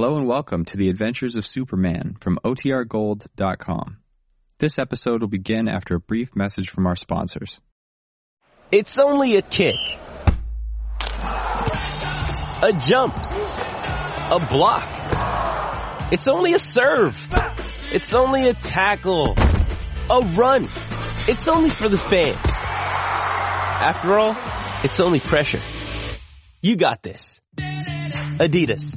Hello and welcome to the Adventures of Superman from OTRGold.com. This episode will begin after a brief message from our sponsors. It's only a kick, a jump, a block. It's only a serve. It's only a tackle, a run. It's only for the fans. After all, it's only pressure. You got this. Adidas.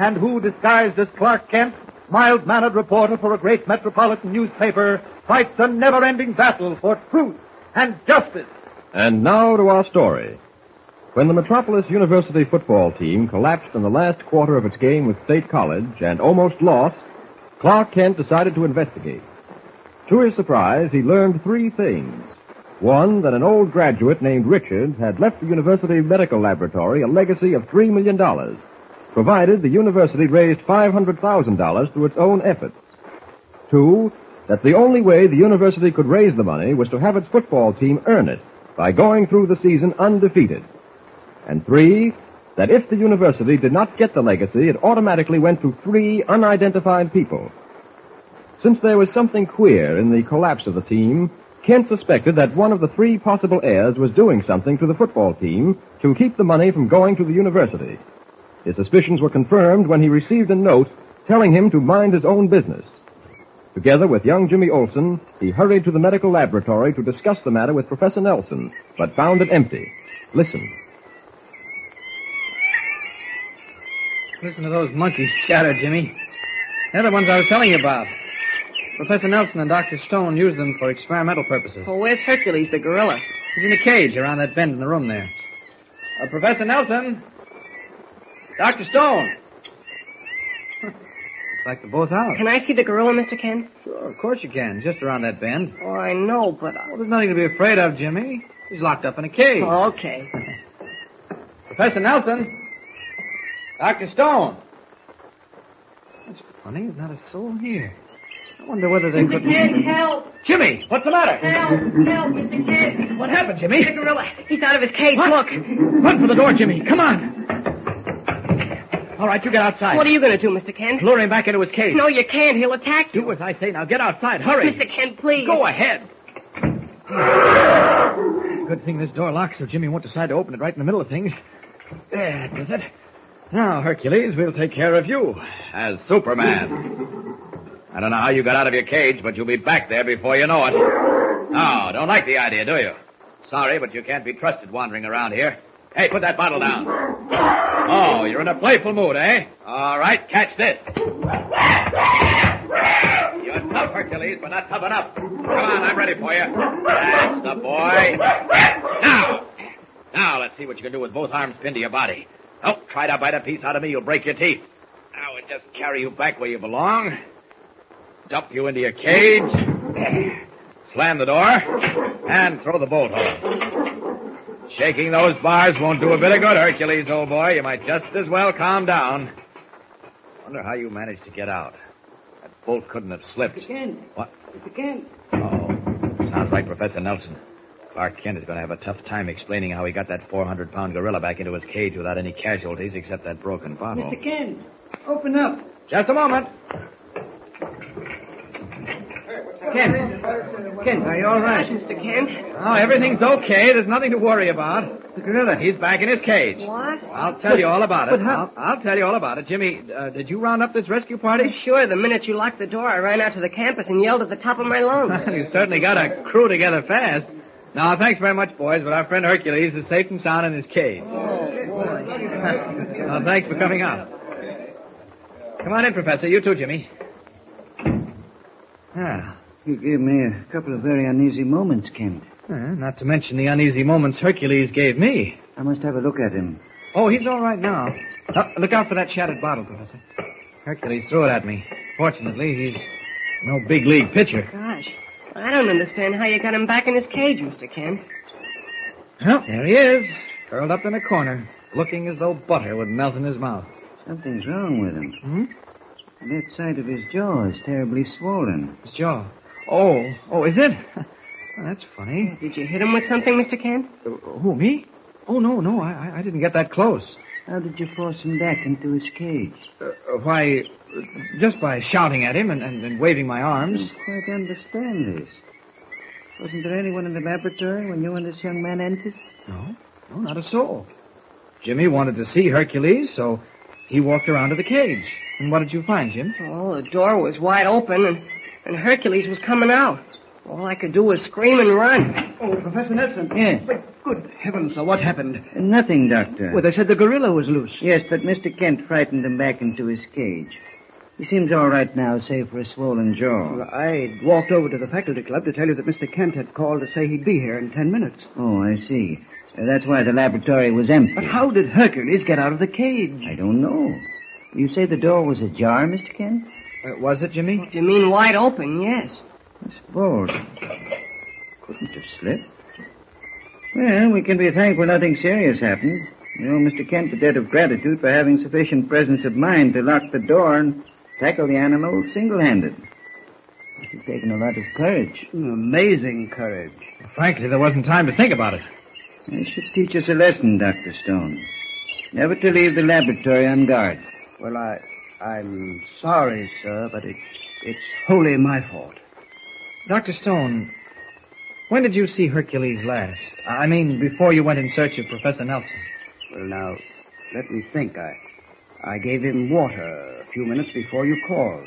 and who, disguised as Clark Kent, mild-mannered reporter for a great metropolitan newspaper, fights a never-ending battle for truth and justice. And now to our story. When the Metropolis University football team collapsed in the last quarter of its game with State College and almost lost, Clark Kent decided to investigate. To his surprise, he learned three things. One, that an old graduate named Richard had left the university medical laboratory a legacy of $3 million provided the university raised $500,000 through its own efforts. Two, that the only way the university could raise the money was to have its football team earn it by going through the season undefeated. And three, that if the university did not get the legacy, it automatically went to three unidentified people. Since there was something queer in the collapse of the team, Kent suspected that one of the three possible heirs was doing something to the football team to keep the money from going to the university. His suspicions were confirmed when he received a note telling him to mind his own business. Together with young Jimmy Olsen, he hurried to the medical laboratory to discuss the matter with Professor Nelson, but found it empty. Listen. Listen to those monkeys chatter, Jimmy. They're the ones I was telling you about. Professor Nelson and Dr. Stone use them for experimental purposes. Well, where's Hercules, the gorilla? He's in a cage around that bend in the room there. Uh, Professor Nelson! Dr. Stone! Looks like they're both out. Can I see the gorilla, Mr. Kent? Sure, of course you can. Just around that bend. Oh, I know, but... I... Well, there's nothing to be afraid of, Jimmy. He's locked up in a cage. Oh, okay. Professor Nelson! Dr. Stone! That's funny. There's not a soul here. I wonder whether they Mr. could... Kent, help! Jimmy! What's the matter? Help! Help, Mr. Kent! What happened, Jimmy? The gorilla. He's out of his cage. What? Look. Run for the door, Jimmy. Come on. All right, you get outside. What are you going to do, Mr. Kent? Lure him back into his cage. No, you can't. He'll attack you. Do as I say. Now get outside. Hurry. Mr. Kent, please. Go ahead. Good thing this door locks so Jimmy won't decide to open it right in the middle of things. There, that does it. Now, Hercules, we'll take care of you. As Superman. I don't know how you got out of your cage, but you'll be back there before you know it. No, don't like the idea, do you? Sorry, but you can't be trusted wandering around here. Hey, put that bottle down. Oh, you're in a playful mood, eh? All right, catch this. You're tough, Hercules, but not tough enough. Come on, I'm ready for you. That's the boy. Now, now let's see what you can do with both arms pinned to your body. Oh, try to bite a piece out of me, you'll break your teeth. Now we'll just carry you back where you belong. Dump you into your cage. Slam the door. And throw the bolt home. Shaking those bars won't do a bit of good, Hercules, old boy. You might just as well calm down. Wonder how you managed to get out. That bolt couldn't have slipped. Mr. Kent. What? Mr. Kent. Oh, sounds like Professor Nelson. Clark Kent is going to have a tough time explaining how he got that 400 pound gorilla back into his cage without any casualties except that broken bottle. Mr. Kent. Open up. Just a moment. Kent. Kent, are you all right? Mr. Kent. Oh, everything's okay. There's nothing to worry about. The gorilla. He's back in his cage. What? I'll tell you all about it. but how- I'll, I'll tell you all about it. Jimmy, uh, did you round up this rescue party? Sure, the minute you locked the door, I ran out to the campus and yelled at the top of my lungs. you certainly got a crew together fast. Now, thanks very much, boys, but our friend Hercules is safe and sound in his cage. Oh, boy. well, thanks for coming out. Come on in, Professor. You too, Jimmy. Ah, You gave me a couple of very uneasy moments, Kent. uh, not to mention the uneasy moments Hercules gave me. I must have a look at him. Oh, he's all right now. Uh, look out for that shattered bottle, Professor. Hercules threw it at me. Fortunately, he's no big league pitcher. Gosh, I don't understand how you got him back in his cage, Mr. Kent. Well, there he is, curled up in a corner, looking as though butter would melt in his mouth. Something's wrong with him. Hmm? The left side of his jaw is terribly swollen. His jaw. Oh, oh, is it? That's funny. Did you hit him with something, Mr. Kent? Uh, who, me? Oh, no, no, I, I- I didn't get that close. How did you force him back into his cage? Uh, uh, why, uh, just by shouting at him and, and, and waving my arms. I arms. don't quite understand this. Wasn't there anyone in the laboratory when you and this young man entered? No, no, not a soul. Jimmy wanted to see Hercules, so he walked around to the cage. And what did you find, Jim? Oh, the door was wide open and, and Hercules was coming out. All I could do was scream and run. Oh, Professor Nelson. Yes. But good heavens, sir, what happened? Nothing, Doctor. Well, they said the gorilla was loose. Yes, but Mr. Kent frightened him back into his cage. He seems all right now, save for a swollen jaw. Well, I walked over to the faculty club to tell you that Mr. Kent had called to say he'd be here in ten minutes. Oh, I see. Uh, that's why the laboratory was empty. But how did Hercules get out of the cage? I don't know. You say the door was ajar, Mr. Kent? Uh, was it, Jimmy? If you mean wide open, yes. I suppose. Couldn't have slipped. Well, we can be thankful nothing serious happened. You know, Mr. Kent, a debt of gratitude for having sufficient presence of mind to lock the door and tackle the animal single-handed. Must have taken a lot of courage. Amazing courage. Frankly, there wasn't time to think about it. This should teach us a lesson, Dr. Stone. Never to leave the laboratory on guard. Well, I, I'm sorry, sir, but it's, it's wholly my fault. Dr. Stone, when did you see Hercules last? I mean, before you went in search of Professor Nelson. Well, now, let me think. I, I gave him water a few minutes before you called.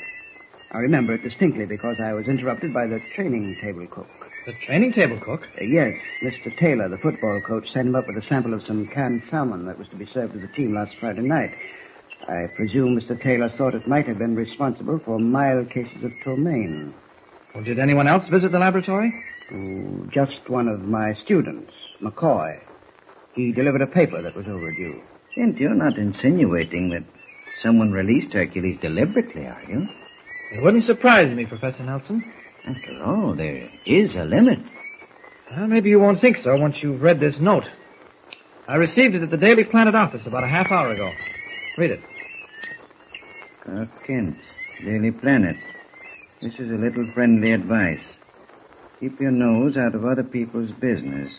I remember it distinctly because I was interrupted by the training table cook. The training table cook? Uh, yes, Mr. Taylor, the football coach, sent him up with a sample of some canned salmon that was to be served to the team last Friday night. I presume Mr. Taylor thought it might have been responsible for mild cases of ptomaine. Well, did anyone else visit the laboratory? Oh, just one of my students, McCoy. He delivered a paper that was overdue. Kent, you're not insinuating that someone released Hercules deliberately, are you? It wouldn't surprise me, Professor Nelson. After all, there is a limit. Well, maybe you won't think so once you've read this note. I received it at the Daily Planet office about a half hour ago. Read it. Kent, Daily Planet. This is a little friendly advice. Keep your nose out of other people's business,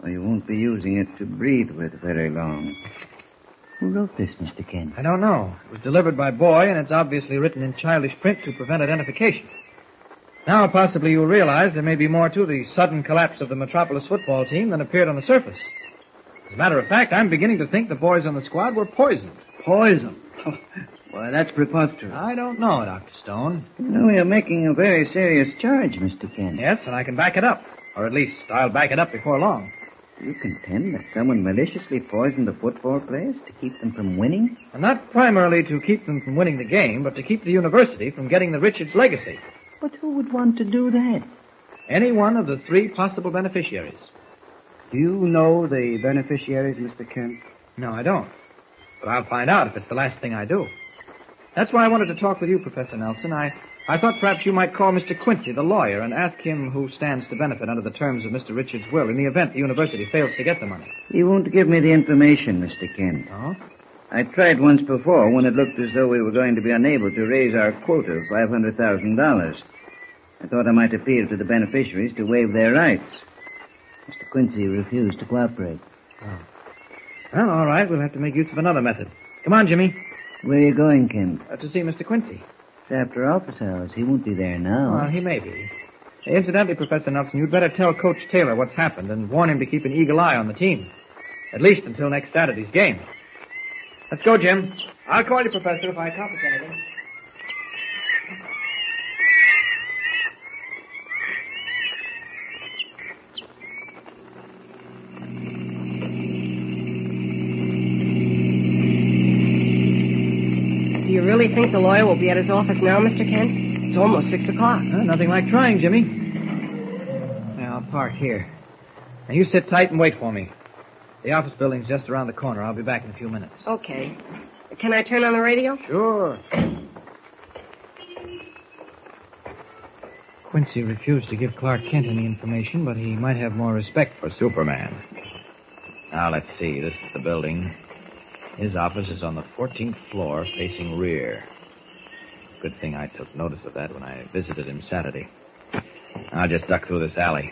or you won't be using it to breathe with very long. Who wrote this, Mr. Kent? I don't know. It was delivered by boy, and it's obviously written in childish print to prevent identification. Now, possibly you'll realize there may be more to the sudden collapse of the Metropolis football team than appeared on the surface. As a matter of fact, I'm beginning to think the boys on the squad were poisoned. Poison? Why, that's preposterous. I don't know, Dr. Stone. You know, you're making a very serious charge, Mr. Kent. Yes, and I can back it up. Or at least, I'll back it up before long. Do you contend that someone maliciously poisoned the football players to keep them from winning? And not primarily to keep them from winning the game, but to keep the university from getting the Richards legacy. But who would want to do that? Any one of the three possible beneficiaries. Do you know the beneficiaries, Mr. Kent? No, I don't. But I'll find out if it's the last thing I do. That's why I wanted to talk with you, Professor Nelson. I, I thought perhaps you might call Mr. Quincy, the lawyer, and ask him who stands to benefit under the terms of Mr. Richards' will in the event the university fails to get the money. He won't give me the information, Mr. Kent. Oh? I tried once before when it looked as though we were going to be unable to raise our quota of $500,000. I thought I might appeal to the beneficiaries to waive their rights. Mr. Quincy refused to cooperate. Oh. Well, all right. We'll have to make use of another method. Come on, Jimmy. Where are you going, Kent? Uh, to see Mr. Quincy. It's after office hours. He won't be there now. Well, he may be. Incidentally, Professor Nelson, you'd better tell Coach Taylor what's happened and warn him to keep an eagle eye on the team. At least until next Saturday's game. Let's go, Jim. I'll call you, Professor, if I accomplish anything. Do you really think the lawyer will be at his office now, Mr. Kent? It's almost six o'clock. Uh, nothing like trying, Jimmy. Now, I'll park here. Now, you sit tight and wait for me. The office building's just around the corner. I'll be back in a few minutes. Okay. Can I turn on the radio? Sure. Quincy refused to give Clark Kent any information, but he might have more respect For Superman. Now, let's see. This is the building. His office is on the 14th floor, facing rear. Good thing I took notice of that when I visited him Saturday. I'll just duck through this alley.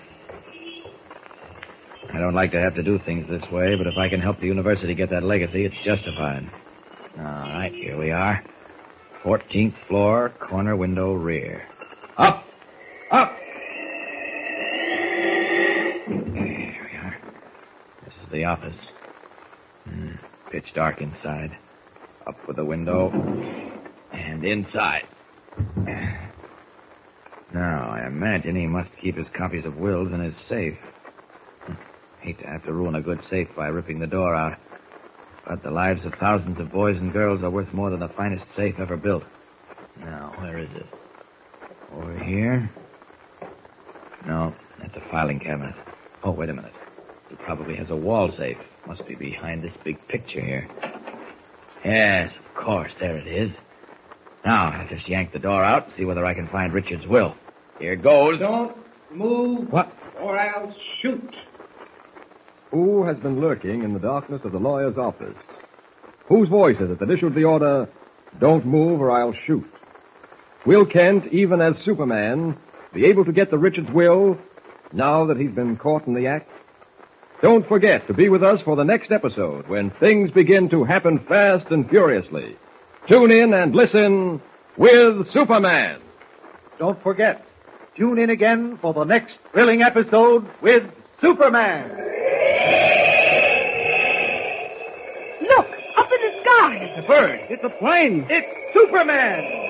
I don't like to have to do things this way, but if I can help the university get that legacy, it's justified. All right, here we are. 14th floor, corner window, rear. Up! Up! There we are. This is the office. Pitch dark inside. Up with the window. And inside. Now, I imagine he must keep his copies of wills in his safe. Hate to have to ruin a good safe by ripping the door out. But the lives of thousands of boys and girls are worth more than the finest safe ever built. Now, where is it? Over here? No, that's a filing cabinet. Oh, wait a minute. He probably has a wall safe. Must be behind this big picture here. Yes, of course. There it is. Now, I'll just yank the door out and see whether I can find Richards' will. Here goes. Don't move. What? Or I'll shoot. Who has been lurking in the darkness of the lawyer's office? Whose voice is it that issued the order, don't move or I'll shoot? Will Kent, even as Superman, be able to get the Richards will now that he's been caught in the act? Don't forget to be with us for the next episode when things begin to happen fast and furiously. Tune in and listen with Superman. Don't forget, tune in again for the next thrilling episode with Superman. Look, up in the sky. It's a bird. It's a plane. It's Superman.